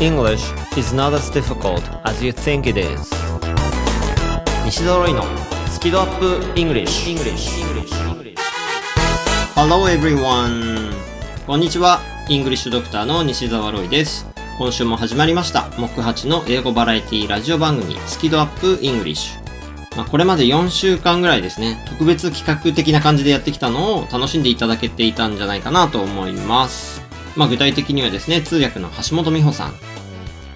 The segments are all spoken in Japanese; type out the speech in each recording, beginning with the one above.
English is not as difficult as you think it is 西澤ロイのスキ度アップ English, English. Hello everyone! こんにちは。 English Doctor の西澤ロイです。今週も始まりました。木八の英語バラエティラジオ番組、スキ度アップ English。まあ、これまで4週間ぐらいですね、特別企画的な感じでやってきたのを楽しんでいただけていたんじゃないかなと思います。まあ、具体的にはですね、通訳の橋本美穂さん、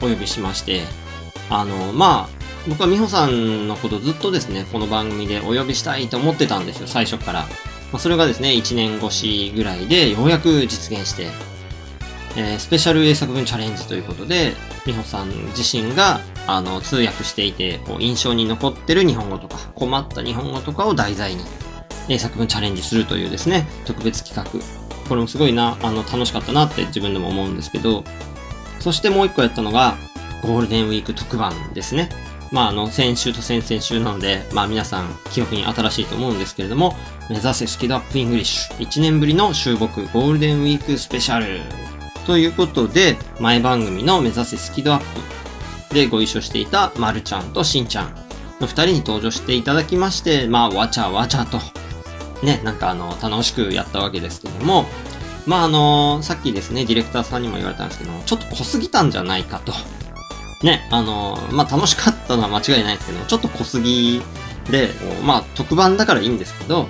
お呼びしまして、あの、まあ、僕は美穂さんのことずっとですね、この番組でお呼びしたいと思ってたんですよ、最初から。まあ、それがですね、1年越しぐらいでようやく実現して、えースペシャル英作文チャレンジということで、美穂さん自身が、あの、通訳していて、こう印象に残ってる日本語とか、困った日本語とかを題材に、英作文チャレンジするというですね、特別企画。これもすごいな、あの、楽しかったなって自分でも思うんですけど、そしてもう一個やったのが、ゴールデンウィーク特番ですね。まあ、あの、先週と先々週なので、まあ皆さん記憶に新しいと思うんですけれども、目指せスキドアップイングリッシュ。1年ぶりの週木ゴールデンウィークスペシャル。ということで、前番組の目指せスキドアップでご一緒していたまるちゃんとしんちゃんの二人に登場していただきまして、まあ、わちゃわちゃと、ね、なんかあの、楽しくやったわけですけども、まああの、さっきですね、ディレクターさんにも言われたんですけども、ちょっと濃すぎたんじゃないかと。ね、あの、まあ楽しかったのは間違いないですけども、ちょっと濃すぎで、まあ特番だからいいんですけど、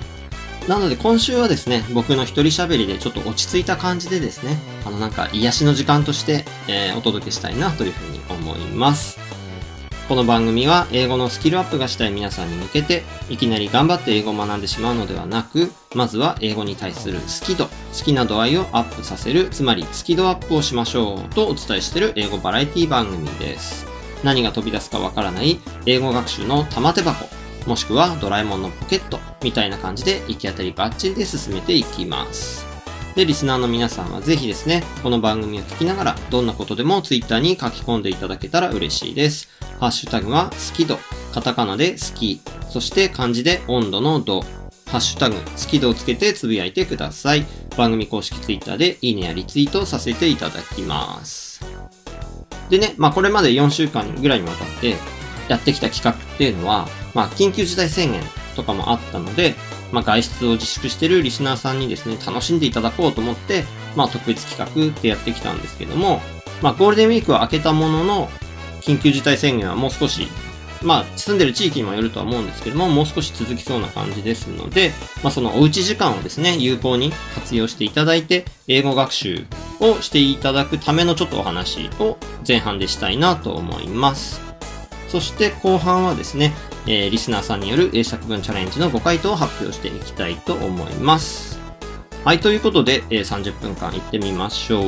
なので今週はですね、僕の一人喋りでちょっと落ち着いた感じでですね、あのなんか癒しの時間として、えーお届けしたいなというふうに思います。この番組は英語のスキルアップがしたい皆さんに向けて、いきなり頑張って英語を学んでしまうのではなく、まずは英語に対する好き度、好きな度合いをアップさせる、つまりスキドアップをしましょうとお伝えしている英語バラエティ番組です。何が飛び出すかわからない英語学習の玉手箱、もしくはドラえもんのポケットみたいな感じで行き当たりバッチリで進めていきます。で、リスナーの皆さんはぜひですね、この番組を聞きながら、どんなことでもツイッターに書き込んでいただけたら嬉しいです。ハッシュタグは好き度、カタカナで好き、そして漢字で温度の度、ハッシュタグ、好き度をつけてつぶやいてください。番組公式ツイッターでいいねやリツイートさせていただきます。でね、まあこれまで4週間ぐらいにわたってやってきた企画っていうのは、まあ緊急事態宣言とかもあったので、まあ外出を自粛してるリスナーさんにですね、楽しんでいただこうと思って、まあ特別企画ってやってきたんですけども、まあゴールデンウィークは明けたものの、緊急事態宣言はもう少し、まあ住んでる地域にもよるとは思うんですけども、もう少し続きそうな感じですので、まあそのおうち時間をですね、有効に活用していただいて、英語学習をしていただくためのちょっとお話を前半でしたいなと思います。そして後半はですね、えーリスナーさんによる英作文チャレンジのご回答を発表していきたいと思います。はい、ということで、えー30分間行ってみましょう。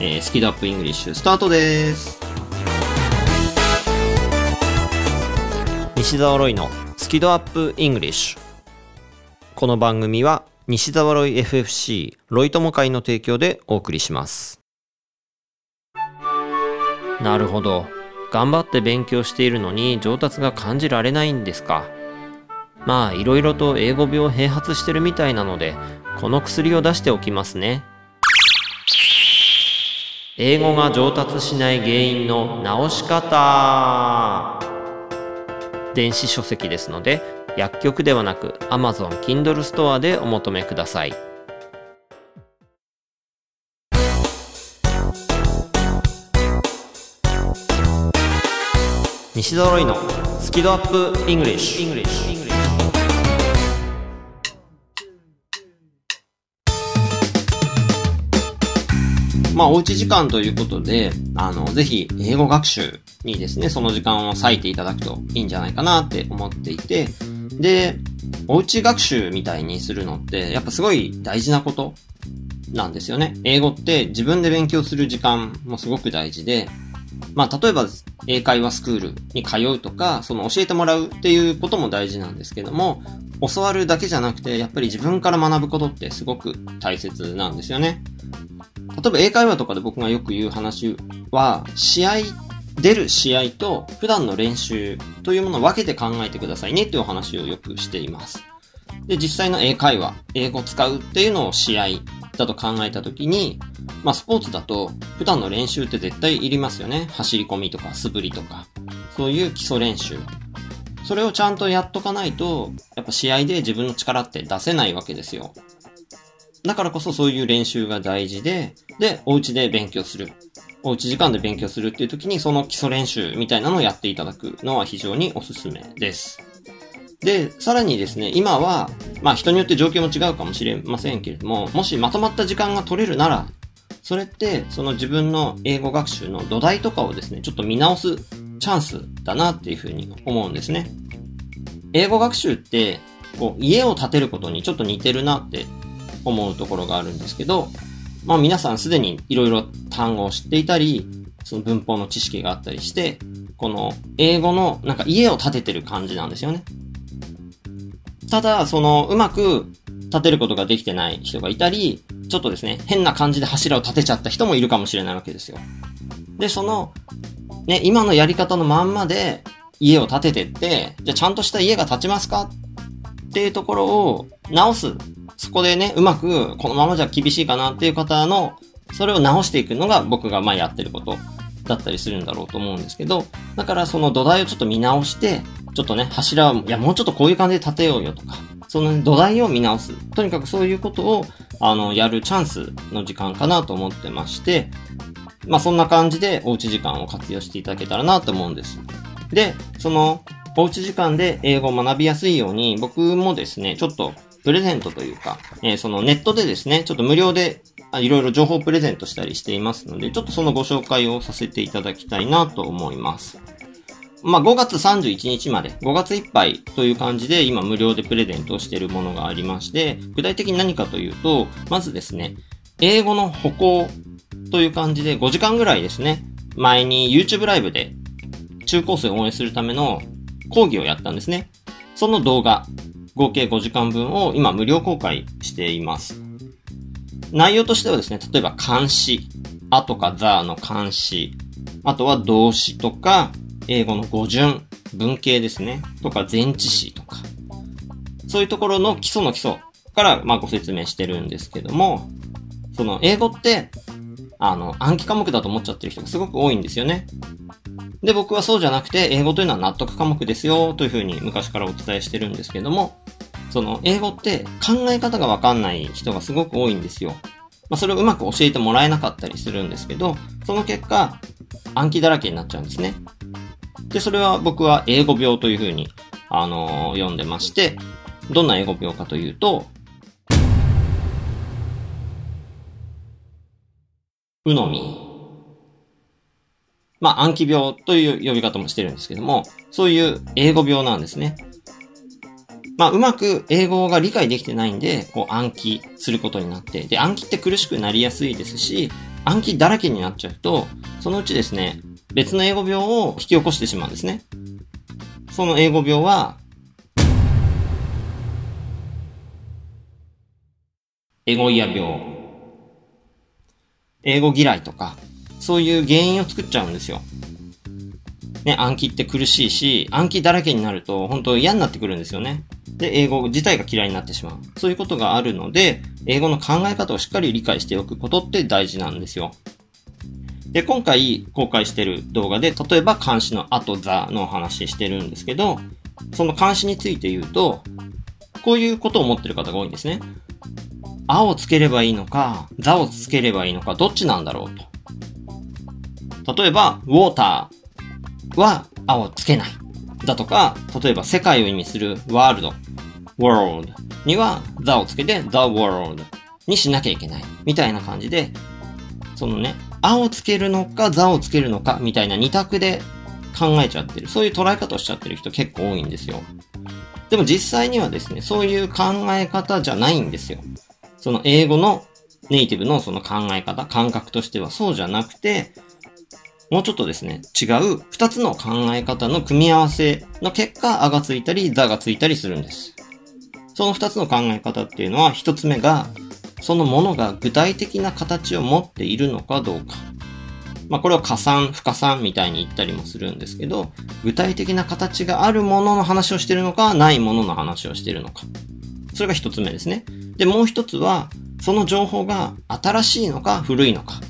えースキドアップイングリッシュスタートです。西澤ロイのスキドアップ English この番組は西澤ロイ FFC ロイ友会の提供でお送りしますなるほど頑張って勉強しているのに上達が感じられないんですか？まあいろいろと英語病併発してるみたいなのでこの薬を出しておきますね。英語が上達しない原因の直し方。電子書籍ですので薬局ではなく Amazon Kindle ストアでお求めください。西澤ロイのスキドアップ English, English. まあ、おうち時間ということで、あの、ぜひ、英語学習にですね、その時間を割いていただくといいんじゃないかなって思っていて、で、おうち学習みたいにするのって、やっぱすごい大事なことなんですよね。英語って自分で勉強する時間もすごく大事で、まあ、例えば、英会話スクールに通うとか、その教えてもらうっていうことも大事なんですけども、教わるだけじゃなくて、やっぱり自分から学ぶことってすごく大切なんですよね。例えば英会話とかで僕がよく言う話は、試合、出る試合と普段の練習というものを分けて考えてくださいねっていうお話をよくしています。で、実際の英会話、英語を使うっていうのを試合だと考えたときに、まあスポーツだと普段の練習って絶対いりますよね。走り込みとか素振りとか。そういう基礎練習。それをちゃんとやっとかないと、やっぱ試合で自分の力って出せないわけですよ。だからこそそういう練習が大事で、で、お家で勉強する。おうち時間で勉強するっていう時にその基礎練習みたいなのをやっていただくのは非常におすすめです。で、さらにですね、今は、まあ人によって状況も違うかもしれませんけれども、もしまとまった時間が取れるなら、それって、その自分の英語学習の土台とかをですね、ちょっと見直すチャンスだなっていうふうに思うんですね。英語学習って、こう、家を建てることにちょっと似てるなって思うところがあるんですけど、まあ皆さんすでに色々単語を知っていたり、その文法の知識があったりして、この英語のなんか家を建ててる感じなんですよね。ただ、そのうまく建てることができてない人がいたり、ちょっとですね、変な感じで柱を立てちゃった人もいるかもしれないわけですよ。で、その、ね、今のやり方のまんまで家を建ててって、じゃあちゃんとした家が建ちますか？っていうところを直すそこでね、うまく、このままじゃ厳しいかなっていう方の、それを直していくのが僕がまあやってることだったりするんだろうと思うんですけど、だからその土台をちょっと見直して、ちょっとね、柱を、いや、もうちょっとこういう感じで立てようよとか、その、ね、土台を見直す。とにかくそういうことを、あの、やるチャンスの時間かなと思ってまして、まあそんな感じでおうち時間を活用していただけたらなと思うんです。で、その、おうち時間で英語を学びやすいように、僕もですね、ちょっとプレゼントというか、えー、そのネットでですね、ちょっと無料でいろいろ情報をプレゼントしたりしていますので、ちょっとそのご紹介をさせていただきたいなと思います。まあ、5月31日まで、5月いっぱいという感じで今無料でプレゼントしているものがありまして、具体的に何かというと、まずですね、英語の歩行という感じで5時間ぐらいですね、前に YouTube ライブで中高生を応援するための講義をやったんですね。その動画、合計5時間分を今無料公開しています。内容としてはですね、例えば漢詩、あとかザーの漢詩、あとは動詞とか、英語の語順、文系ですね、とか前置詞とか、そういうところの基礎の基礎からまあご説明してるんですけども、その英語って、あの、暗記科目だと思っちゃってる人がすごく多いんですよね。で、僕はそうじゃなくて、英語というのは納得科目ですよ、というふうに昔からお伝えしてるんですけども、その、英語って考え方がわかんない人がすごく多いんですよ。まあ、それをうまく教えてもらえなかったりするんですけど、その結果、暗記だらけになっちゃうんですね。で、それは僕は英語病というふうに、あのー、読んでまして、どんな英語病かというと、うのみ。まあ、暗記病という呼び方もしてるんですけども、そういう英語病なんですね。まあ、うまく英語が理解できてないんで、こう暗記することになって、で、暗記って苦しくなりやすいですし、暗記だらけになっちゃうと、そのうちですね、別の英語病を引き起こしてしまうんですね。その英語病は、エゴイヤ病。英語嫌いとか、そういう原因を作っちゃうんですよ。ね、暗記って苦しいし、暗記だらけになると本当嫌になってくるんですよね。で、英語自体が嫌いになってしまう。そういうことがあるので、英語の考え方をしっかり理解しておくことって大事なんですよ。で、今回公開してる動画で、例えば漢詩のあとザのお話してるんですけど、その漢詩について言うと、こういうことを思ってる方が多いんですね。あをつければいいのか、ザをつければいいのか、どっちなんだろうと。例えば、ウォーターは、あをつけない。だとか、例えば世界を意味するワールド、world には、the をつけて the world にしなきゃいけない。みたいな感じで、そのね、あをつけるのか、the をつけるのか、みたいな二択で考えちゃってる。そういう捉え方をしちゃってる人結構多いんですよ。でも実際にはですね、そういう考え方じゃないんですよ。その英語のネイティブのその考え方、感覚としてはそうじゃなくて、もうちょっとですね、違う二つの考え方の組み合わせの結果、あがついたり、座がついたりするんです。その二つの考え方っていうのは、一つ目が、そのものが具体的な形を持っているのかどうか。まあこれは加算、不加算みたいに言ったりもするんですけど、具体的な形があるものの話をしてるのか、ないものの話をしてるのか。それが一つ目ですね。で、もう一つは、その情報が新しいのか古いのか。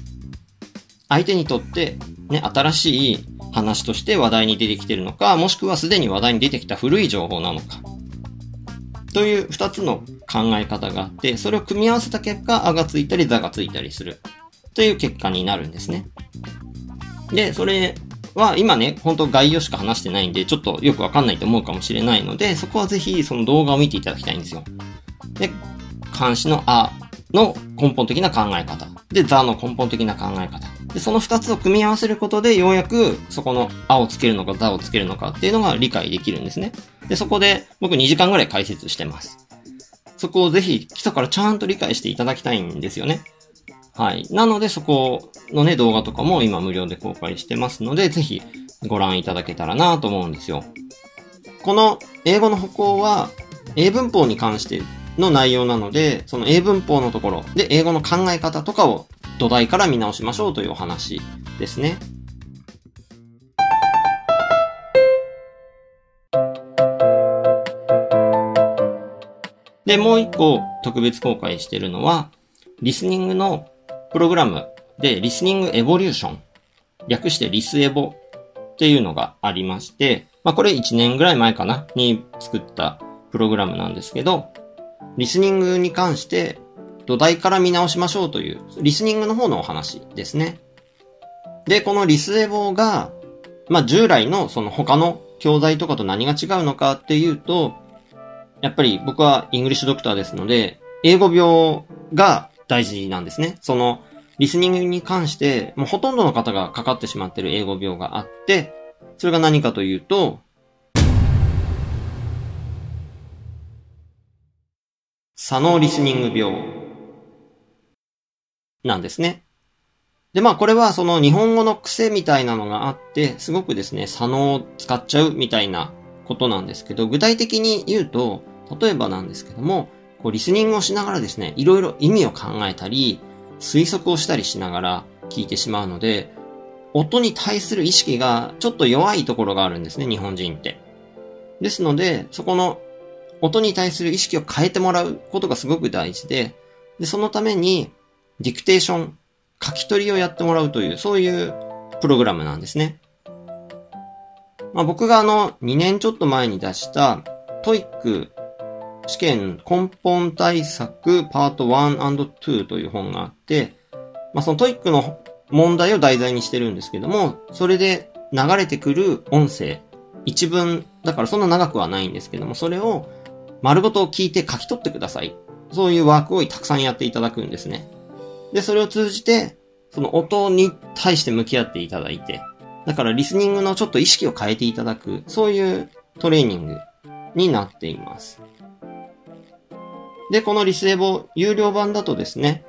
相手にとってね、新しい話として話題に出てきてるのか、もしくはすでに話題に出てきた古い情報なのか。という二つの考え方があって、それを組み合わせた結果、あがついたり、座がついたりする。という結果になるんですね。で、それは今ね、本当概要しか話してないんで、ちょっとよくわかんないと思うかもしれないので、そこはぜひその動画を見ていただきたいんですよ。で、監視のあの根本的な考え方。で、座の根本的な考え方。で、その二つを組み合わせることで、ようやくそこのあをつけるのか座をつけるのかっていうのが理解できるんですね。で、そこで僕2時間ぐらい解説してます。そこをぜひ基礎からちゃんと理解していただきたいんですよね。はい。なのでそこのね、動画とかも今無料で公開してますので、ぜひご覧いただけたらなと思うんですよ。この英語の歩行は、英文法に関しての内容なので、その英文法のところで英語の考え方とかを土台から見直しましょうというお話ですね。で、もう一個特別公開してるのは、リスニングのプログラムで、リスニングエボリューション。略してリスエボっていうのがありまして、まあこれ1年ぐらい前かな？に作ったプログラムなんですけど、リスニングに関して土台から見直しましょうという、リスニングの方のお話ですね。で、このリスエボが、まあ従来のその他の教材とかと何が違うのかっていうと、やっぱり僕はイングリッシュドクターですので、英語病が大事なんですね。その、リスニングに関して、もうほとんどの方がかかってしまっている英語病があって、それが何かというと、左脳リスニング病なんですね。で、まあこれはその日本語の癖みたいなのがあって、すごくですね、左脳を使っちゃうみたいなことなんですけど、具体的に言うと、例えばなんですけども、こうリスニングをしながらですね、いろいろ意味を考えたり、推測をしたりしながら聞いてしまうので、音に対する意識がちょっと弱いところがあるんですね、日本人って。ですので、そこの音に対する意識を変えてもらうことがすごく大事で、で、そのために、ディクテーション、書き取りをやってもらうという、そういうプログラムなんですね。まあ、僕があの、2年ちょっと前に出した、 TOEIC 試験根本対策パート 1&2 という本があって、まあ、その TOEIC の問題を題材にしてるんですけども、それで流れてくる音声、一文、だからそんな長くはないんですけども、それを丸ごと聞いて書き取ってください。そういうワークをたくさんやっていただくんですね。で、それを通じて、その音に対して向き合っていただいて、だからリスニングのちょっと意識を変えていただく、そういうトレーニングになっています。で、このリスエボ有料版だとですね、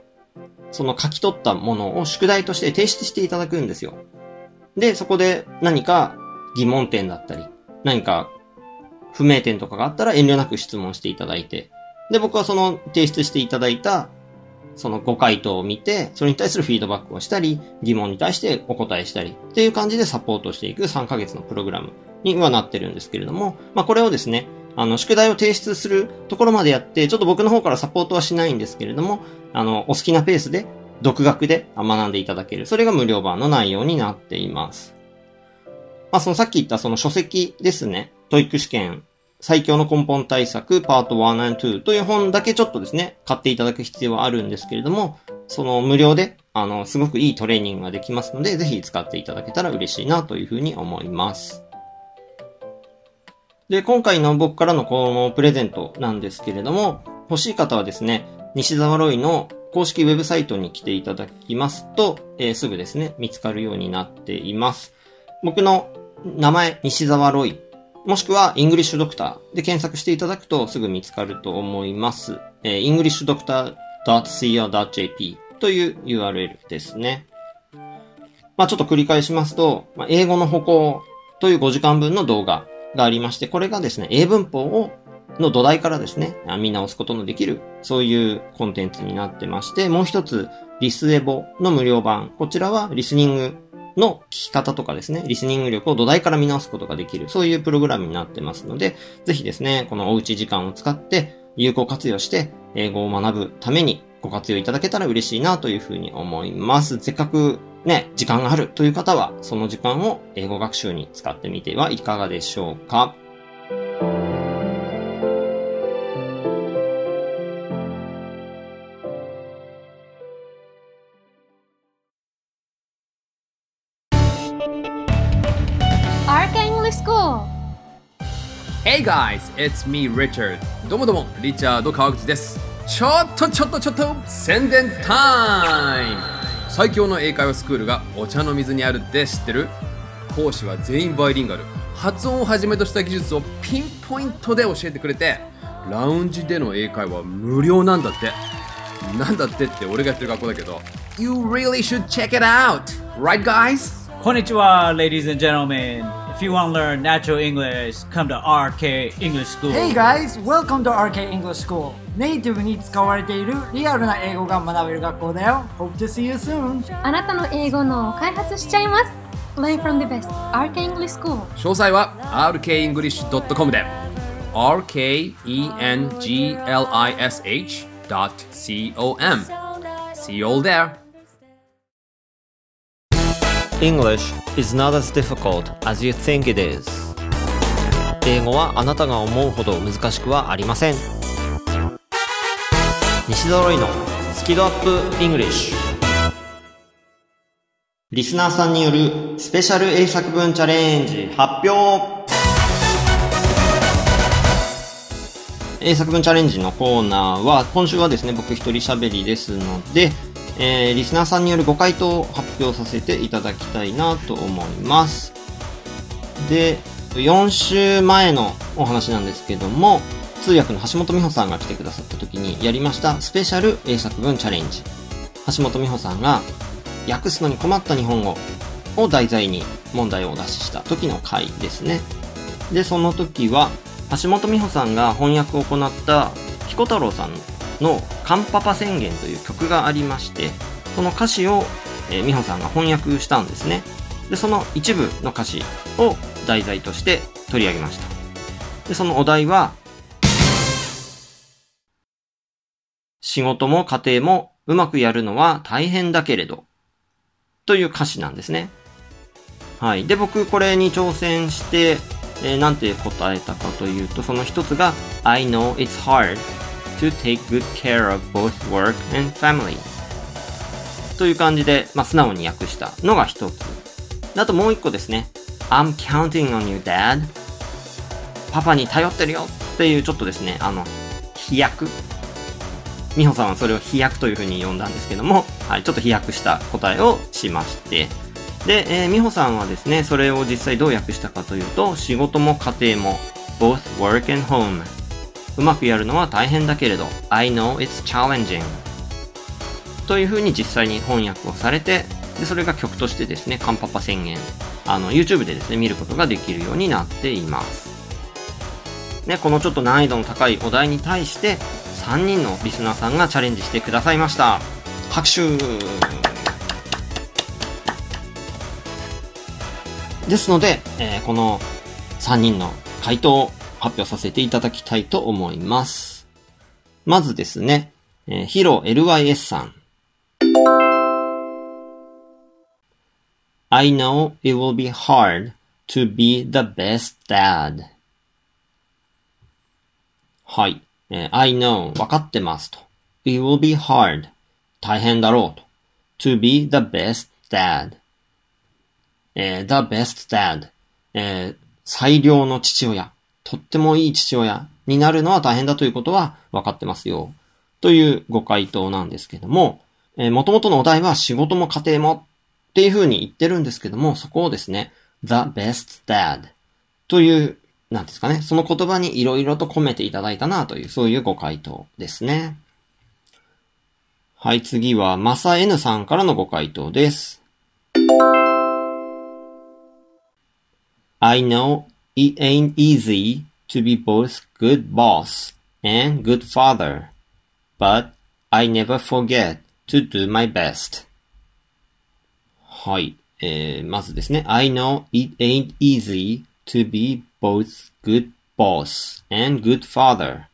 その書き取ったものを宿題として提出していただくんですよ。で、そこで何か疑問点だったり、何か不明点とかがあったら遠慮なく質問していただいて、で、僕はその提出していただいたそのご回答を見て、それに対するフィードバックをしたり、疑問に対してお答えしたり、っていう感じでサポートしていく3ヶ月のプログラムにはなってるんですけれども、まあこれをですね、あの、宿題を提出するところまでやって、ちょっと僕の方からサポートはしないんですけれども、あの、お好きなペースで、独学で学んでいただける。それが無料版の内容になっています。まあ、そのさっき言ったその書籍ですね。 TOEIC 試験最強の根本対策パート1 2という本だけちょっとですね、買っていただく必要はあるんですけれども、その無料で、あの、すごくいいトレーニングができますので、ぜひ使っていただけたら嬉しいなというふうに思います。で、今回の僕からのこのプレゼントなんですけれども、欲しい方はですね、西沢ロイの公式ウェブサイトに来ていただきますと、えー、すぐですね、見つかるようになっています。僕の名前、西沢ロイ、もしくは、イングリッシュドクターで検索していただくとすぐ見つかると思います。えー、englishdoctor.co.jp という URL ですね。まあちょっと繰り返しますと、まあ、英語の歩行という5時間分の動画がありまして、これがですね、英文法をの土台からですね、見直すことのできる、そういうコンテンツになってまして、もう一つ、リスエボの無料版。こちらはリスニングの聞き方とかですね、リスニング力を土台から見直すことができる、そういうプログラムになってますので、ぜひですね、このおうち時間を使って、有効活用して、英語を学ぶために、ご活用いただけたら嬉しいなというふうに思います。せっかくね、時間があるという方は、その時間を英語学習に使ってみてはいかがでしょうか。RK English School. Hey guys, it's me Richard. どうもどうも、リチャード川口です。ちょっとちょっとちょっと宣伝タイム。最強の英会話スクールがお茶の水にあるって知ってる？講師は全員バイリンガル。発音をはじめとした技術をピンポイントで教えてくれてラウンジでの英会話無料なんだって。なんだってって俺がやってる学校だけど。You really should check it out! Right guys? Konnichiwa, ladies and gentlemen. If you want to learn natural English, come to RK English School. Hey guys, welcome to RK English School. ネイティブに使われているリアルな英語が学べる学校だよ。Hope to see you soon. あなたの英語の開発しちゃいます Learn from the best RK English School 詳細は rkenglish.com で rkenglish.com See you all there! English is not as difficult as you think it is. 英語はあなたが思うほど難しくはありません。西揃いのスキドアップ English リスナーさんによるスペシャル英作文チャレンジ発表。英作文チャレンジのコーナーは、今週はですね、僕一人喋りですので、えー、リスナーさんによるご回答を発表させていただきたいなと思います。で、4週前のお話なんですけども、通訳の橋本美穂さんが来てくださった時にやりましたスペシャル英作文チャレンジ。橋本美穂さんが訳すのに困った日本語を題材に問題をお出しした時の回ですね。で、その時は、橋本美穂さんが翻訳を行った彦太郎さんのカンパパ宣言という曲がありまして、その歌詞を、えー美穂さんが翻訳したんですね。で、その一部の歌詞を題材として取り上げました。で、そのお題は、仕事も家庭もうまくやるのは大変だけれど、という歌詞なんですね。はい。で、僕これに挑戦して、えーなんて答えたかというと、その一つが、I know it's hard to take good care of both work and family という感じで、まあ、素直に訳したのが一つ。あともう一個ですね。I'm counting on you, dad. パパに頼ってるよっていうちょっとですね、あの、飛躍美穂さんはそれを飛躍というふうに呼んだんですけども、はい、ちょっと飛躍した答えをしまして、で、えー美穂さんはですね、それを実際どう訳したかというと、仕事も家庭も、both work and home。うまくやるのは大変だけれど、I know it's challenging。というふうに実際に翻訳をされて、で、それが曲としてですね、カンパパ宣言、あの、YouTube でですね、見ることができるようになっています。ね、このちょっと難易度の高いお題に対して、3人のリスナーさんがチャレンジしてくださいました。拍手ですので、えーこの3人の回答を発表させていただきたいと思います。まずですね、えーヒロ LYS さん。I know it will be hard to be the best dad. はい。えー I know 分かってますと。It will be hard 大変だろうと。to be the best dad えー the best dad えー最良の父親。とってもいい父親になるのは大変だということは分かってますよ。というご回答なんですけども、えー、元々のお題は仕事も家庭もっていう風に言ってるんですけども、そこをですね、the best dad という、なんですかね、その言葉に色々と込めていただいたなという、そういうご回答ですね。はい、次は、まさ N さんからのご回答です。I know it ain't easy to be both good boss and good father, but I never forget to do my best. はい。えー、まずですね。I know it ain't easy to be both good boss and good father.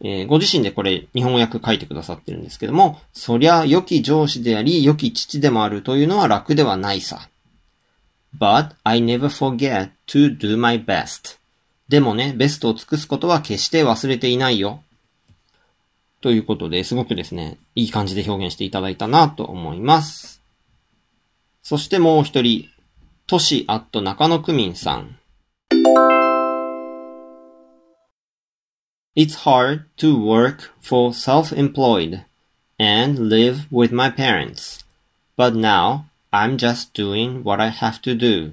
えご自身でこれ日本語訳書いてくださってるんですけども、そりゃ良き上司であり良き父でもあるというのは楽ではないさ。But I never forget to do my best. でもね、ベストを尽くすことは決して忘れていないよ。ということで、すごくですね、いい感じで表現していただいたなと思います。そしてもう一人、都市アット中野区民さん。It's hard to work for self-employed and live with my parents. But now, I'm just doing what I have to do.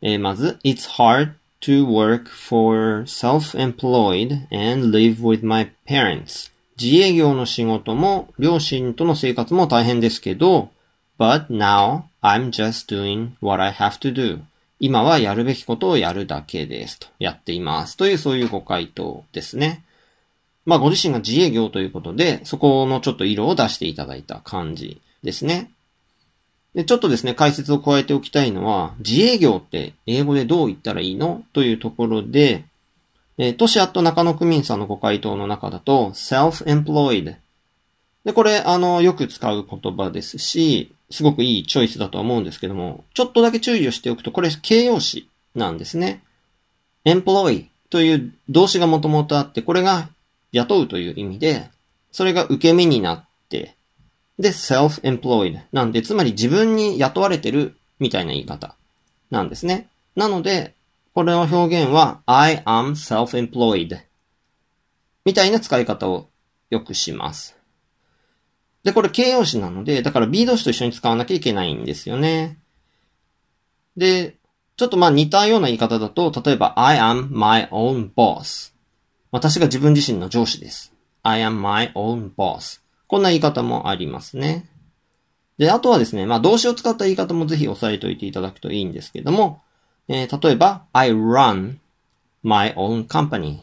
えーまず、It's hard to work for self-employed and live with my parents. 自営業の仕事も両親との生活も大変ですけど、But now, I'm just doing what I have to do. 今はやるべきことをやるだけですと。やっています。という、そういうご回答ですね。まあ、ご自身が自営業ということで、そこのちょっと色を出していただいた感じですね。で、ちょっとですね、解説を加えておきたいのは、自営業って英語でどう言ったらいいの？というところで、えー、都市アット中野区民さんのご回答の中だと、self-employed。で、これ、あの、よく使う言葉ですし、すごくいいチョイスだと思うんですけども、ちょっとだけ注意をしておくと、これ形容詞なんですね。employ という動詞がもともとあって、これが雇うという意味で、それが受け身になって、で、self-employed なんで、つまり自分に雇われてるみたいな言い方なんですね。なので、これの表現は I am self-employed みたいな使い方をよくします。で、これ形容詞なので、だから B 動詞と一緒に使わなきゃいけないんですよね。で、ちょっとまあ似たような言い方だと、例えば I am my own boss 私が自分自身の上司です。I am my own boss こんな言い方もありますね。で、あとはですね、まあ動詞を使った言い方もぜひ押さえておいていただくといいんですけども、えー例えば I run my own company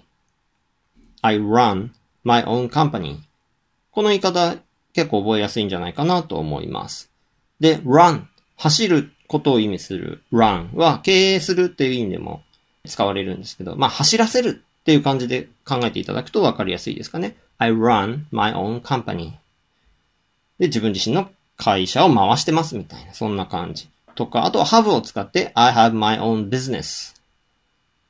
I run my own company この言い方結構覚えやすいんじゃないかなと思います。で、run 走ることを意味する run は経営するっていう意味でも使われるんですけど、まあ走らせるっていう感じで考えていただくとわかりやすいですかね。I run my own company で、自分自身の会社を回してますみたいな、そんな感じ。とか、あとは have を使って I have my own business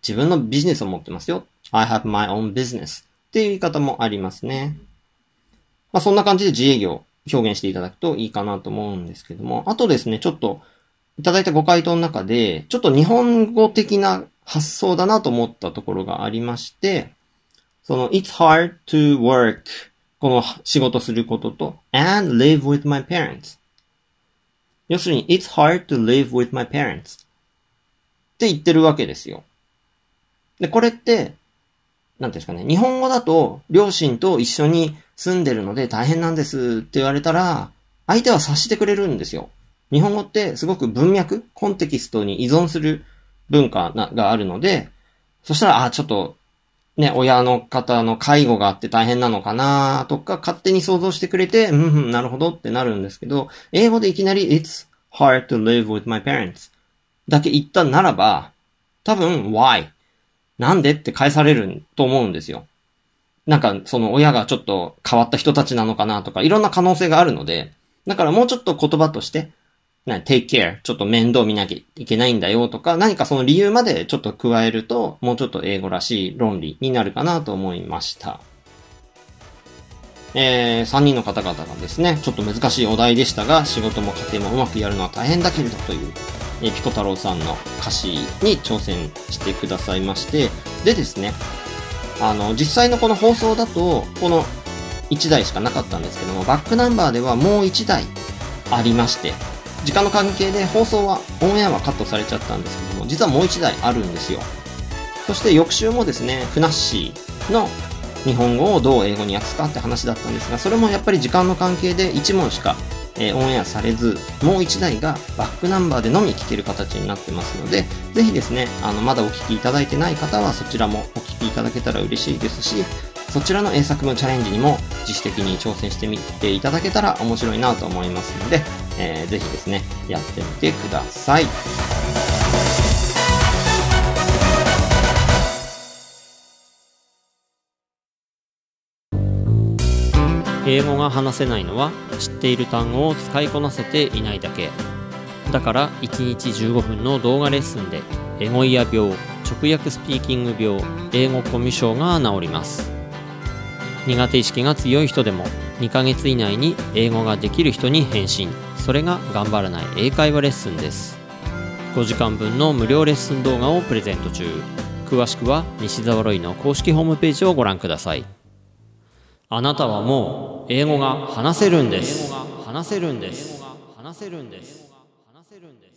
自分のビジネスを持ってますよ。I have my own business っていう言い方もありますね。まあそんな感じで自営業表現していただくといいかなと思うんですけども、あとですね、ちょっといただいたご回答の中で、ちょっと日本語的な発想だなと思ったところがありまして、その It's hard to work この仕事することと and live with my parents 要するに It's hard to live with my parents って言ってるわけですよ。で、これって、なんですかね、日本語だと両親と一緒に住んでるので大変なんですって言われたら、相手は察してくれるんですよ。日本語ってすごく文脈、コンテキストに依存する文化があるので、そしたら、あ、ちょっと、ね、親の方の介護があって大変なのかなとか勝手に想像してくれて、うん、うん、なるほどってなるんですけど、英語でいきなり It's hard to live with my parents だけ言ったならば、多分 Why? なんでって返されると思うんですよ。なんか、その親がちょっと変わった人たちなのかなとか、いろんな可能性があるので、だからもうちょっと言葉として、な take care, ちょっと面倒見なきゃいけないんだよとか、何かその理由までちょっと加えると、もうちょっと英語らしい論理になるかなと思いました。えー、3人の方々がですね、ちょっと難しいお題でしたが、仕事も家庭もうまくやるのは大変だけれどという、えーピコ太郎さんの歌詞に挑戦してくださいまして、でですね、あの、実際のこの放送だと、この1台しかなかったんですけども、バックナンバーではもう1台ありまして、時間の関係で放送は、オンエアはカットされちゃったんですけども、実はもう1台あるんですよ。そして翌週もですね、ふなっしーの日本語をどう英語に訳すかって話だったんですが、それもやっぱり時間の関係で1問しか、えーオンエアされず、もう1台がバックナンバーでのみ聞ける形になってますので、ぜひですね、あの、まだお聞きいただいてない方はそちらもお聞きいただけたら嬉しいですし、そちらの英作文チャレンジにも自主的に挑戦してみていただけたら面白いなと思いますので、えーぜひですね、やってみてください。英語が話せないのは知っている単語を使いこなせていないだけ。だから1日15分の動画レッスンでエゴイヤ病直訳スピーキング病英語コミュ障が治ります。苦手意識が強い人でも2ヶ月以内に英語ができる人に返信それが頑張らない英会話レッスンです。5時間分の無料レッスン動画をプレゼント中。詳しくは西澤ロイの公式ホームページをご覧ください。あなたはもう英語が話せるんです。話せるんです。話せるんです。話せるんで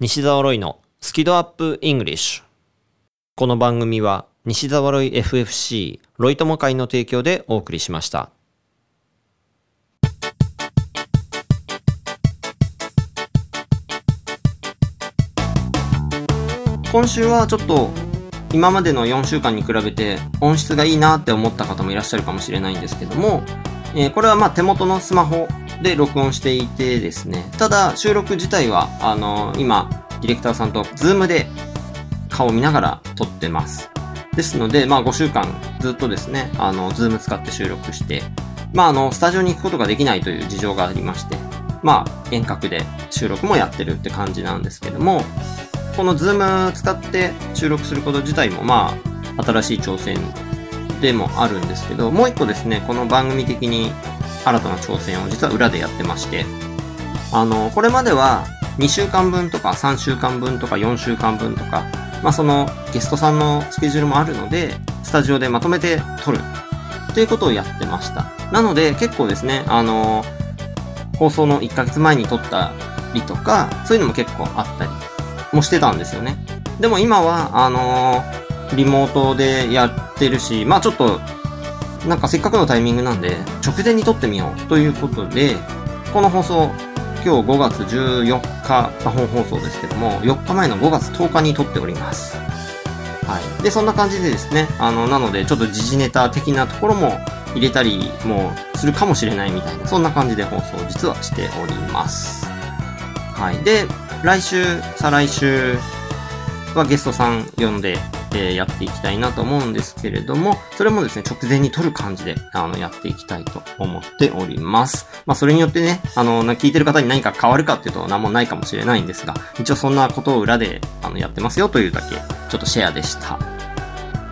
西澤ロイのスキドアップイングリッシュ。この番組は西澤ロイ FFC ロイ友会の提供でお送りしました。今週はちょっと今までの4週間に比べて音質がいいなって思った方もいらっしゃるかもしれないんですけども、えーこれはま手元のスマホで録音していてですね、ただ収録自体はあの今ディレクターさんと Zoom で顔を見ながら撮ってます。ですので、まあ5週間ずっとですね、あの、 Zoom 使って収録して、まああの、スタジオに行くことができないという事情がありまして、まあ遠隔で収録もやってるって感じなんですけども、この Zoom 使って収録すること自体もまあ新しい挑戦でもあるんですけど、もう一個ですね、この番組的に新たな挑戦を実は裏でやってまして、あの、これまでは2週間分とか3週間分とか4週間分とか、まあそのゲストさんのスケジュールもあるので、スタジオでまとめて撮るということをやってました。なので結構ですね、あの、放送の1ヶ月前に撮ったりとか、そういうのも結構あったりもしてたんですよね。でも今は、あのリモートでやってるし、まあちょっと、なんかせっかくのタイミングなんで、直前に撮ってみようということで、この放送、今日5月14日、まあ本放送ですけども、4日前の5月10日に撮っております。はい。で、そんな感じでですね、あの、なので、ちょっと時事ネタ的なところも入れたりもするかもしれないみたいな、そんな感じで放送実はしております。はい。で、来週、再来週はゲストさん呼んで、えーやっていきたいなと思うんですけれども、それもですね、直前に撮る感じで、あの、やっていきたいと思っております。まあ、それによってね、あの、聞いてる方に何か変わるかっていうと何もないかもしれないんですが、一応そんなことを裏で、あの、やってますよというだけ、ちょっとシェアでした。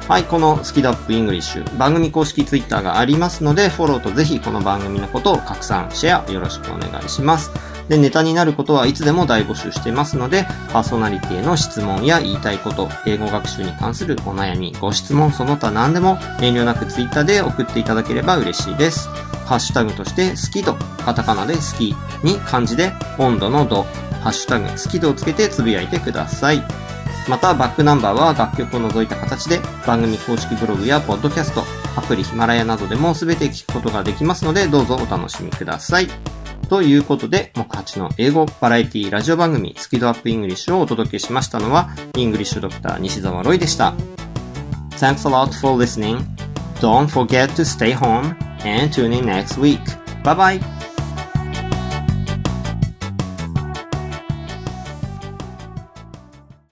はい、このスキドアップイングリッシュ、番組公式ツイッターがありますので、フォローとぜひこの番組のことを拡散、シェアよろしくお願いします。で、ネタになることはいつでも大募集していますので、パーソナリティへの質問や言いたいこと、英語学習に関するお悩み、ご質問、その他何でも遠慮なくツイッターで送っていただければ嬉しいです。ハッシュタグとして、好き度、カタカナで好きに漢字で温度の度、ハッシュタグ好き度をつけてつぶやいてください。また、バックナンバーは楽曲を除いた形で番組公式ブログやポッドキャスト、アプリヒマラヤなどでも全て聞くことができますので、どうぞお楽しみください。ということで、木八の英語バラエティラジオ番組スキドアップイングリッシュをお届けしましたのは、イングリッシュドクター西澤ロイでした。Thanks a lot for listening. Don't forget to stay home and tune in next week. Bye bye!